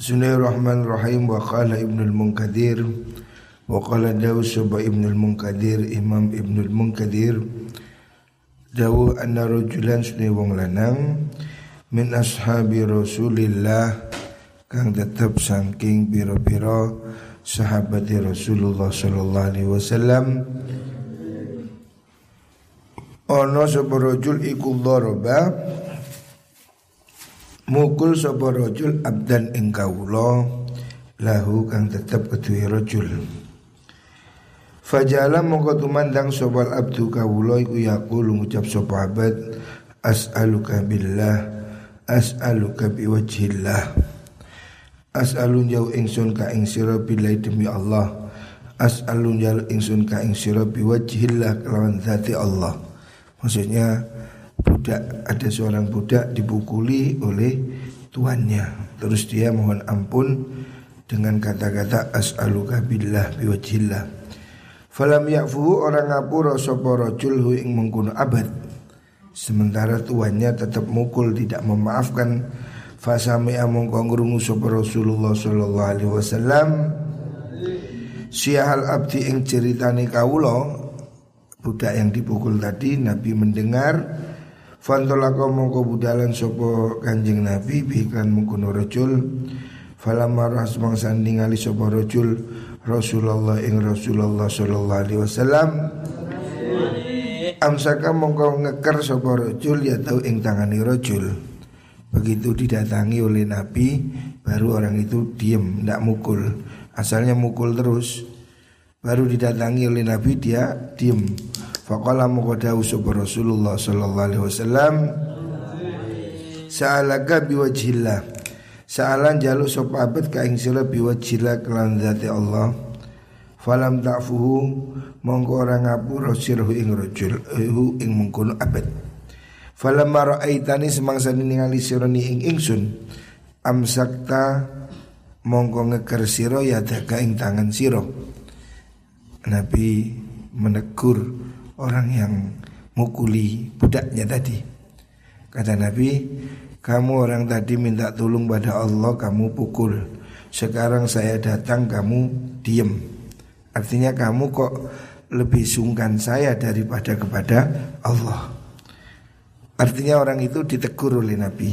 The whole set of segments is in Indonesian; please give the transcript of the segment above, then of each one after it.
Bismillahirrahmanirrahim. Wa qala Ibnu al-Munkadir wa qala Subha Ibnu al-Munkadir Imam Ibnu al-Munkadir Dawu anna rajulan sunni wong lanang min ashabi Rasulillah kang tetep saking pira-pira sahabat Rasulullah sallallahu alaihi wasallam. Ana sapa rajul iku dharaba mukul sapa rajul abdan ing kawula lahu kang tetep keduwe rajul. Fajala mongko tumandang sopal abdu kawula iku yaqulu ngucap sapa abad as'aluka billah as'aluka biwajhillah. As'alun jauh ingsun ka ing sira bilai demi Allah as'alun jauh ingsun ka ing sira biwajhillah kelawan zati Allah. Maksudnya budak ada seorang budak dipukuli oleh tuannya. Terus dia mohon ampun dengan kata-kata as'aluka billah biwajhillah. Falam yakfu orang ngapura sapa rajul hu ing mengkono abad. Sementara tuannya tetap mukul tidak memaafkan. Fasami among kongrungu sapa Rasulullah sallallahu alaihi wasallam. Siahal abdi ing ceritani kawula budak yang dipukul tadi Nabi mendengar Fantolaka mongko budalan sopo kanjeng Nabi Bihkan mengkuno rojul Falamma rasmang sandingali sopo rojul Rasulullah ing Rasulullah sallallahu alaihi wasallam. Amsaka mongko ngeker sopo rojul ya tahu ing tangani rojul Begitu didatangi oleh Nabi Baru orang itu diem, tidak mukul. Asalnya mukul terus. Baru didatangi oleh Nabi dia diem Faqala muqadahu sapa Rasulullah sallallahu alaihi wasallam Sa'alaka biwajhillah. Sa'alan jalu sapa abad ka biwajhillah kelan zati Allah. Falam ta'fuhu mongko ora ngapura sirhu ing rajul hu ing mengkono abad. Falam ra'aitani semangsa ningali sira ing ingsun. Amsakta mongko ngeker sira ya daka ing tangan sira. Nabi menegur orang yang mukuli budaknya tadi. Kata Nabi, kamu orang tadi minta tolong pada Allah, kamu pukul. Sekarang saya datang, kamu diem. Artinya kamu kok lebih sungkan saya daripada kepada Allah. Artinya orang itu ditegur oleh Nabi.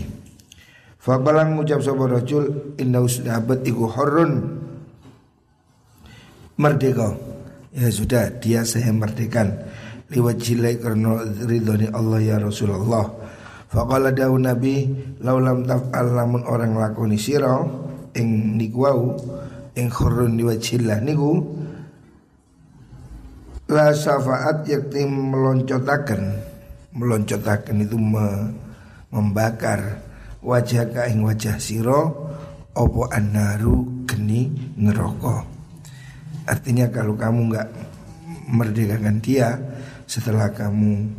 Faqalan ngucap sapa rajul inna usdabat iku hurrun merdeka. Ya sudah, dia saya merdekakan liwajilai karena ridhoni Allah ya Rasulullah. Faqala dawu Nabi laulam taf'al lamun orang lakoni sira ing niku wau ing khurun liwajillah niku la syafaat yakti meloncotaken meloncotaken itu me, membakar wajah ka ing wajah sira opo annaru geni neraka artinya kalau kamu nggak merdekakan dia setelah kamu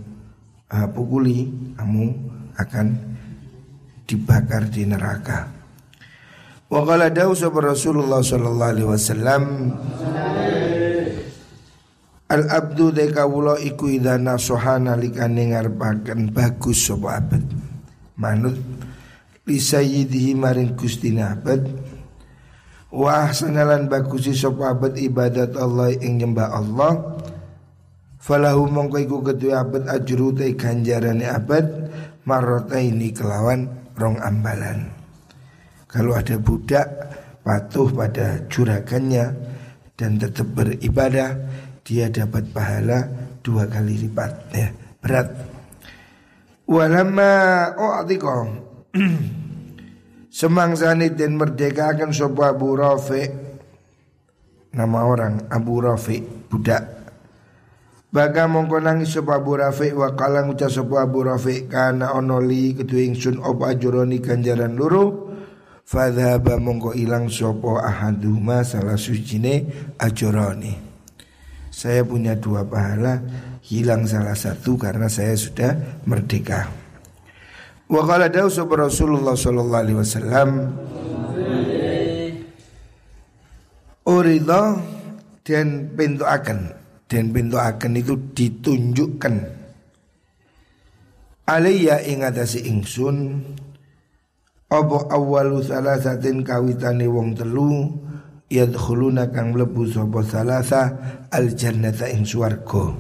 uh, pukuli kamu akan dibakar di neraka. Wa qala dawu Rasulullah sallallahu alaihi wasallam Al abdu de kawula iku idza nasohana likane ngarepaken bagus sapa abad. Manut li sayyidihi maring Gusti abad. Wa ahsanalan bagusi sapa ibadat Allah ing nyembah Allah Falahu mongko iku kedua abad ajru te ganjarane abad ini kelawan rong ambalan. Kalau ada budak patuh pada juragannya dan tetap beribadah, dia dapat pahala dua kali lipat ya, berat. Walama u'tika Semangsani dan merdeka akan sebuah Abu Rafi Nama orang Abu Rafi Budak Baga mongko nangis sapa Abu Rafi wa kala ngucap sapa Abu Rafi kana ono li kedue ingsun apa ganjaran loro fadhaba mongko ilang sapa ahaduma salah sujine ajroni saya punya dua pahala hilang salah satu karena saya sudah merdeka. Wa qala dawu Rasulullah sallallahu alaihi wasallam Uridah dan pintu akan dan pintu akan itu ditunjukkan Alaiya ingatasi ingsun Apa awalu salasatin kawitane wong telu yadkhuluna kang mlebu sapa salasa al jannata ing swarga.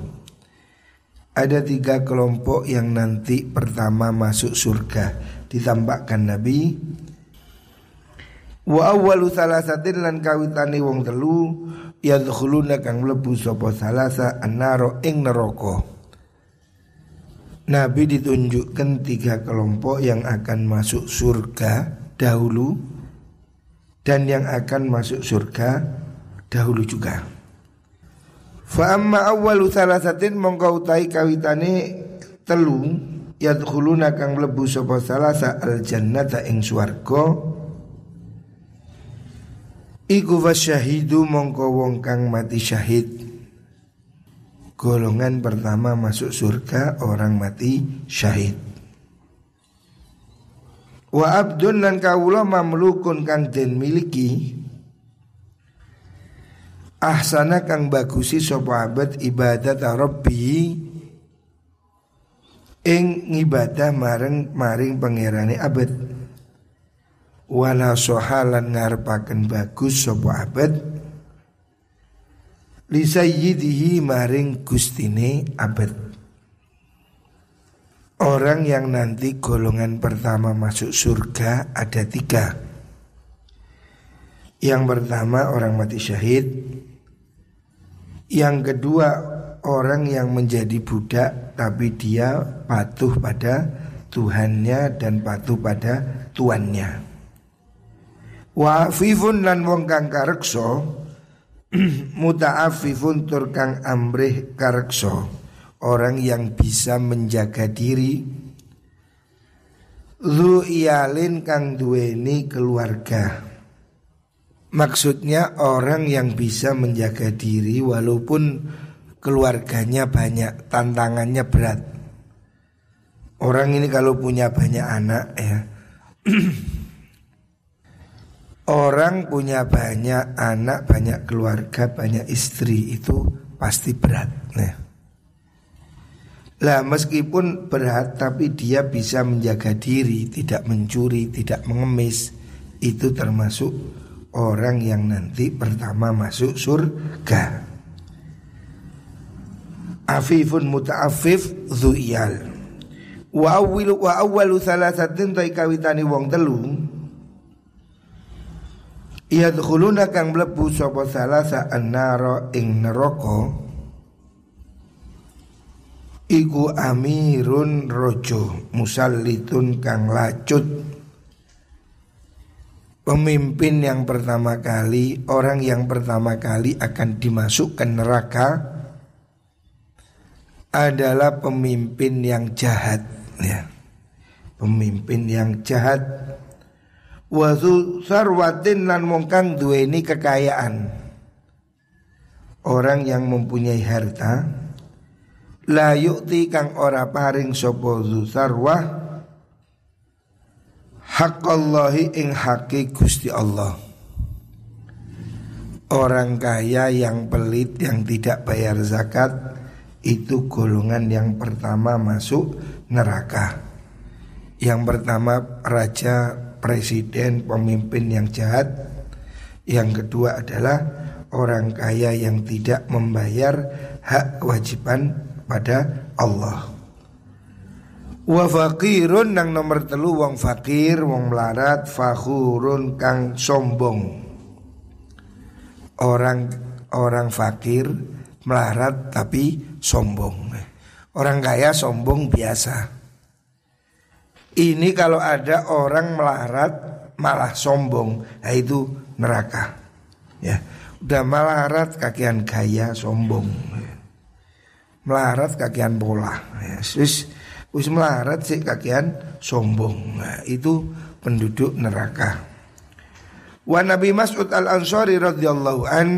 Ada tiga kelompok yang nanti pertama masuk surga ditambahkan Nabi Wa awwalu salasatin lan kawitane wong telu yadkhuluna kang mlebu sapa salasa annaro ing neraka. Nabi ditunjukkan tiga kelompok yang akan masuk surga dahulu dan yang akan masuk surga dahulu juga. Fa amma awwalu salasatin mongko utai kawitane telu yadkhuluna kang mlebu sapa salasa al jannata ing swarga iku syahidu mongko wong kang mati syahid. Golongan pertama masuk surga orang mati syahid. Wa abdun lan kawula mamlukun kang den miliki. Ahsana kang bagusi sapa abad ibadat rabbi. Ing ibadah mareng maring pangerane abad wala sohalan ngarepaken bagus sapa abad. Li sayyidihi maring gustine abad. Orang yang nanti golongan pertama masuk surga ada tiga. Yang pertama orang mati syahid. Yang kedua orang yang menjadi budak Tapi dia patuh pada Tuhannya dan patuh pada tuannya Wa fifun lan wong kang karekso muta'afifun turkang amrih karekso orang yang bisa menjaga diri Zu iyalin kang duweni keluarga. Maksudnya orang yang bisa menjaga diri walaupun keluarganya banyak, tantangannya berat. Orang ini kalau punya banyak anak ya Orang punya banyak anak, banyak keluarga, banyak istri itu pasti berat. Nah. Lah meskipun berat tapi dia bisa menjaga diri, tidak mencuri, tidak mengemis. Itu termasuk orang yang nanti pertama masuk surga. Afifun muta'afif zu'iyal. Wa awwalu wa awwalu salasatin tai kawitani wong telu Yadkhuluna kang mlebu sapa salasa annara ing neraka. Iku amirun rojo musallitun kang lacut. Pemimpin yang pertama kali Orang yang pertama kali akan dimasukkan neraka Adalah pemimpin yang jahat ya. Pemimpin yang jahat wa sarwatin lan wong kang duweni kekayaan orang yang mempunyai harta la yukti kang ora paring sapa sarwah haqqallahi ing haki Gusti Allah Orang kaya yang pelit yang tidak bayar zakat itu golongan yang pertama masuk neraka. Yang pertama raja presiden, pemimpin yang jahat. Yang kedua adalah orang kaya yang tidak membayar hak kewajiban pada Allah. Wa fakirun nang nomor telu wong fakir, wong melarat, fakhurun kang sombong. Orang orang fakir melarat tapi sombong. Orang kaya sombong biasa. Ini kalau ada orang melarat malah sombong, nah itu neraka. Ya, udah melarat kakian gaya sombong. Melarat kakian bola. Ya, sis, us melarat sih kakian sombong. Nah, itu penduduk neraka. Wa Nabi Mas'ud Al-Ansari radhiyallahu an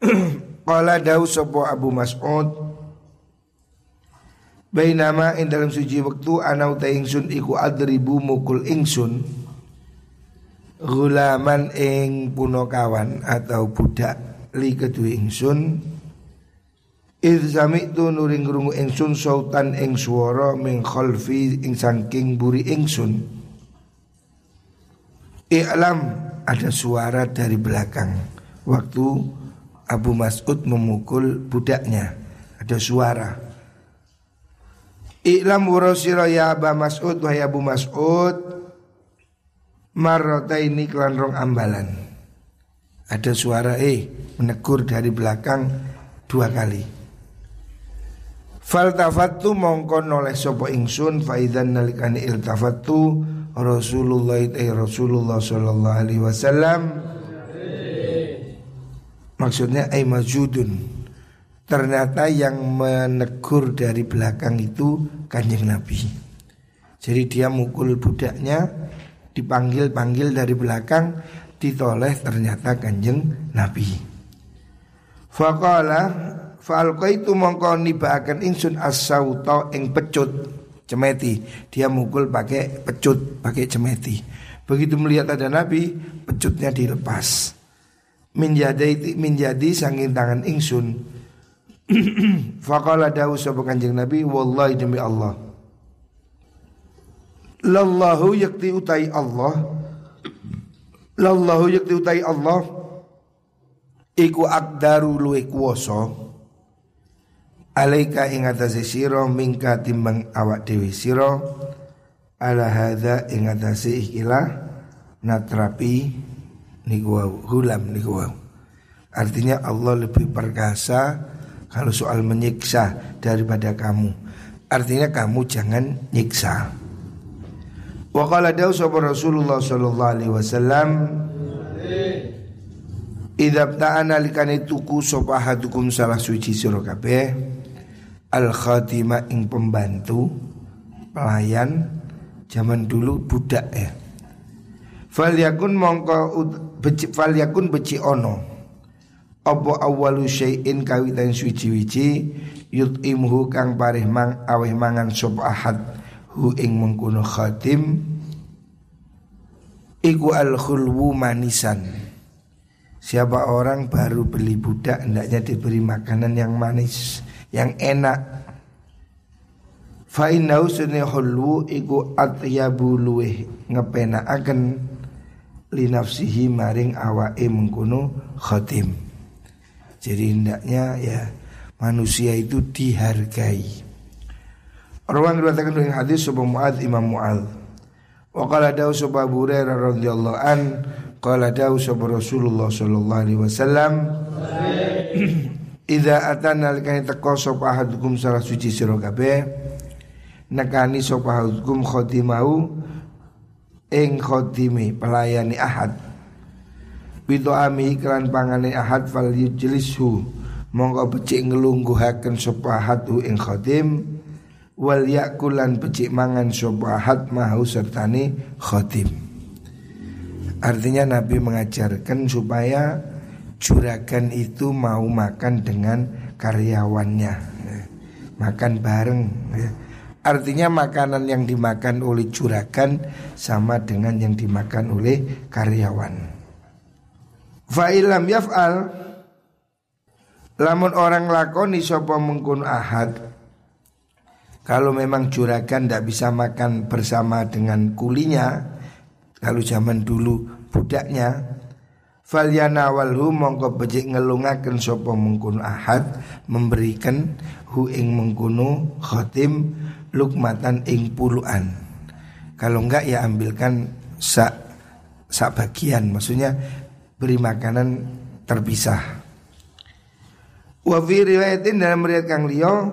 Qala dawu Abu Mas'ud Bainama ing dalam suci waktu ana uta ingsun iku adribu mukul ingsun Gulaman ing punokawan atau budak li kedua ingsun. Idh sami'tu nuring rungu ingsun sautan ing suara min khalfi ing sangking buri ingsun. I'lam ada suara dari belakang. Waktu Abu Mas'ud memukul budaknya. Ada suara I'lam wurosiro ya Abu Mas'ud Wahai Abu Mas'ud. Marrota ini rong ambalan. Ada suara eh Menegur dari belakang Dua kali. Faltafattu mongko noleh sopo ingsun Faidan nalikani iltafattu Rasulullah eh Rasulullah sallallahu alaihi wasallam. Maksudnya ay majudun Ternyata yang menegur dari belakang itu kanjeng Nabi Jadi dia mukul budaknya Dipanggil-panggil dari belakang Ditoleh ternyata kanjeng Nabi Faqala Fa'alqaitu mongko nibaakan insun as-sauta ing pecut cemeti. Dia mukul pakai pecut, pakai cemeti. Begitu melihat ada Nabi, pecutnya dilepas. Menjadi menjadi sangin tangan ingsun. Faqala dawu sapa Kanjeng Nabi, wallahi demi Allah. Lallahu yakti utai Allah. Lallahu yakti utai Allah. Iku akdaru luwe kuwasa alaika ing atase sira mingka timbang awak dewi sira ala hadza ing atase ikilah natrapi niku hulam niku artinya Allah lebih perkasa kalau soal menyiksa daripada kamu artinya kamu jangan nyiksa. Wa qala dawu Rasulullah sallallahu alaihi wasallam Idza ta'ana likane tuku sapa salah suci sira kabeh al khatima ing pembantu pelayan zaman dulu budak ya fal yakun mongko fal yakun beci ono apa awalu syai'in kawitan suci-wici yut'imhu kang parih mang aweh mangan sop ahad hu ing mengkono khatim iku al khulwu manisan Siapa orang baru beli budak hendaknya diberi makanan yang manis yang enak. Fa innahu sunni hulwu iku atyabu luweh ngepenakaken li nafsihi maring awake mengkono khatim. Jadi hendaknya ya manusia itu dihargai. Rawan riwayatkan dengan hadis sebuah Muad Imam Muad. Wa qala dawu sebuah Hurairah radhiyallahu an qala dawu sebuah Rasulullah sallallahu alaihi wasallam Ida atana likani teko sapa ahadukum salah suci sira kabeh nekani sapa ahadukum khotimau ing khotimi pelayani ahad Bidu ami iklan pangane ahad fal yujlisu mongko becik ngelungguhaken sapa ahad ing khotim wal yakulan becik mangan sapa ahad mahu sertane khotim Artinya Nabi mengajarkan supaya juragan itu mau makan dengan karyawannya ya. makan bareng ya. artinya makanan yang dimakan oleh juragan sama dengan yang dimakan oleh karyawan fa'ilam yaf'al lamun orang lakoni sapa mengkun ahad kalau memang juragan tidak bisa makan bersama dengan kulinya kalau zaman dulu budaknya Falyana walhu mongko becik ngelungaken sapa mengkono ahad memberikan hu ing mengkono khatim lukmatan ing puluhan. Kalau enggak ya ambilkan sak sak bagian maksudnya beri makanan terpisah. Wa fi riwayatin dalam riwayat kang liya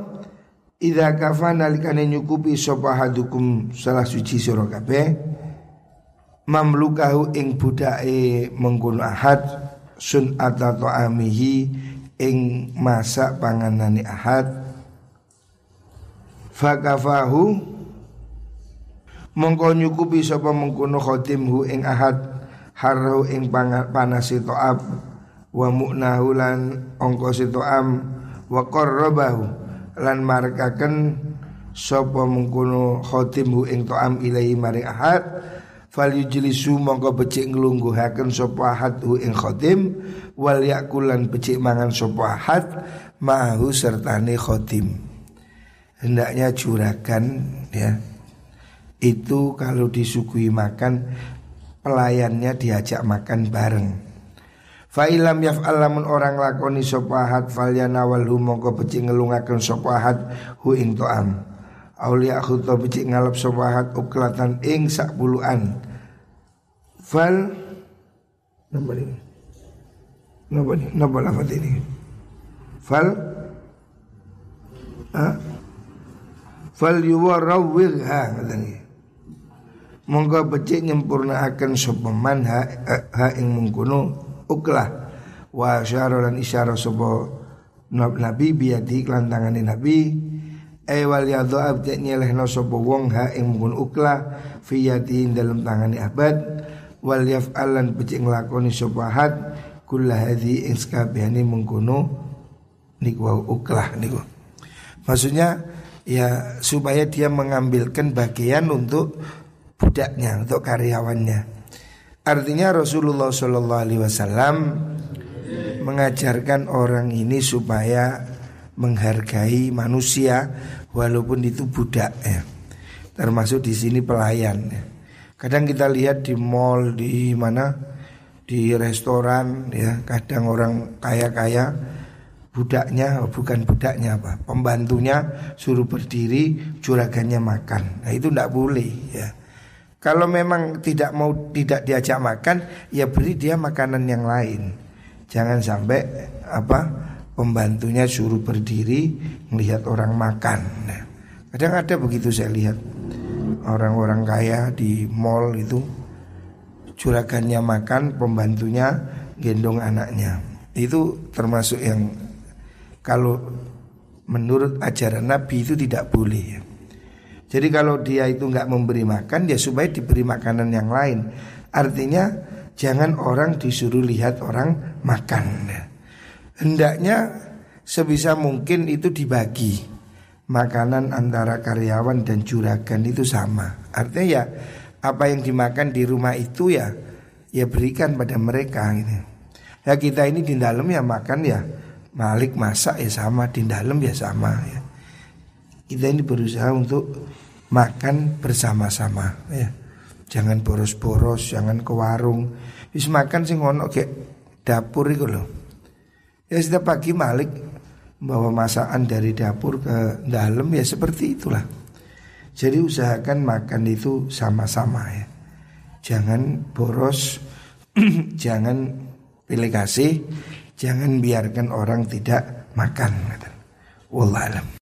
idza kafana likane nyukupi sapa hadukum salah suci sira kabeh mamlukahu ing budake mengkono ahad sun amihi ing masak panganane ahad fakafahu mongko nyukupi sapa mengkono khotimhu ing ahad harhu ing panasi to'ab wa mu'nahu lan ongko to'am wa qarrabahu lan markaken sapa mengkono khotimhu ing to'am ilahi maring ahad fal yujlisu mongko becik nglungguhaken sapa ahad ing khatim wal yakulan becik mangan sapa ahad mahu sertane khatim. Hendaknya juragan ya. Itu kalau disuguhi makan pelayannya diajak makan bareng. Fa'ilam yaf'al lamun orang lakoni sopahat falyana wal mongko becik ngelungaken sopahat hu ing to'am. Aulia khuto becik ngalap sopahat uklatan ing sak puluhan. Fal Napa ini? Napa ini? Napa lafad ini? Fal Ha? Fal yuwarawwirha katanya Monggo becik nyempurnaaken sapa man ha, ha ing mengkono. Uklah wa syara lan isyara sapa nabi biadi lan tangane nabi. E wal yadhu abdi nyelehno sapa wong ha ing mengkono. Uklah fi dalam tangane abad. Wal yaf'alan becik nglakoni sapa had kulla hadhi ing sakabehane mengkono. Niku uklah niku. Maksudnya ya supaya dia mengambilkan bagian untuk budaknya, untuk karyawannya. Artinya Rasulullah Shallallahu Alaihi Wasallam mengajarkan orang ini supaya menghargai manusia walaupun itu budak ya. Termasuk di sini pelayan. Ya. Kadang kita lihat di mall di mana di restoran ya, kadang orang kaya-kaya budaknya bukan budaknya apa pembantunya suruh berdiri juragannya makan nah itu tidak boleh ya kalau memang tidak mau tidak diajak makan, ya beri dia makanan yang lain. Jangan sampai apa pembantunya suruh berdiri melihat orang makan. Nah, kadang ada begitu saya lihat orang-orang kaya di mall itu curagannya makan, pembantunya gendong anaknya. Itu termasuk yang kalau menurut ajaran Nabi itu tidak boleh. Jadi kalau dia itu nggak memberi makan, ya supaya diberi makanan yang lain. Artinya jangan orang disuruh lihat orang makan. Hendaknya sebisa mungkin itu dibagi makanan antara karyawan dan juragan itu sama. Artinya ya apa yang dimakan di rumah itu ya ya berikan pada mereka gitu. Ya kita ini di dalam ya makan ya Malik masak ya sama di dalam ya sama ya. Kita ini berusaha untuk makan bersama-sama ya. Jangan boros-boros, jangan ke warung. Wis makan sih ngono kayak dapur itu loh. Ya setiap pagi Malik bawa masakan dari dapur ke dalam ya seperti itulah. Jadi usahakan makan itu sama-sama ya. Jangan boros, jangan pilih kasih, jangan biarkan orang tidak makan. Wallahualam.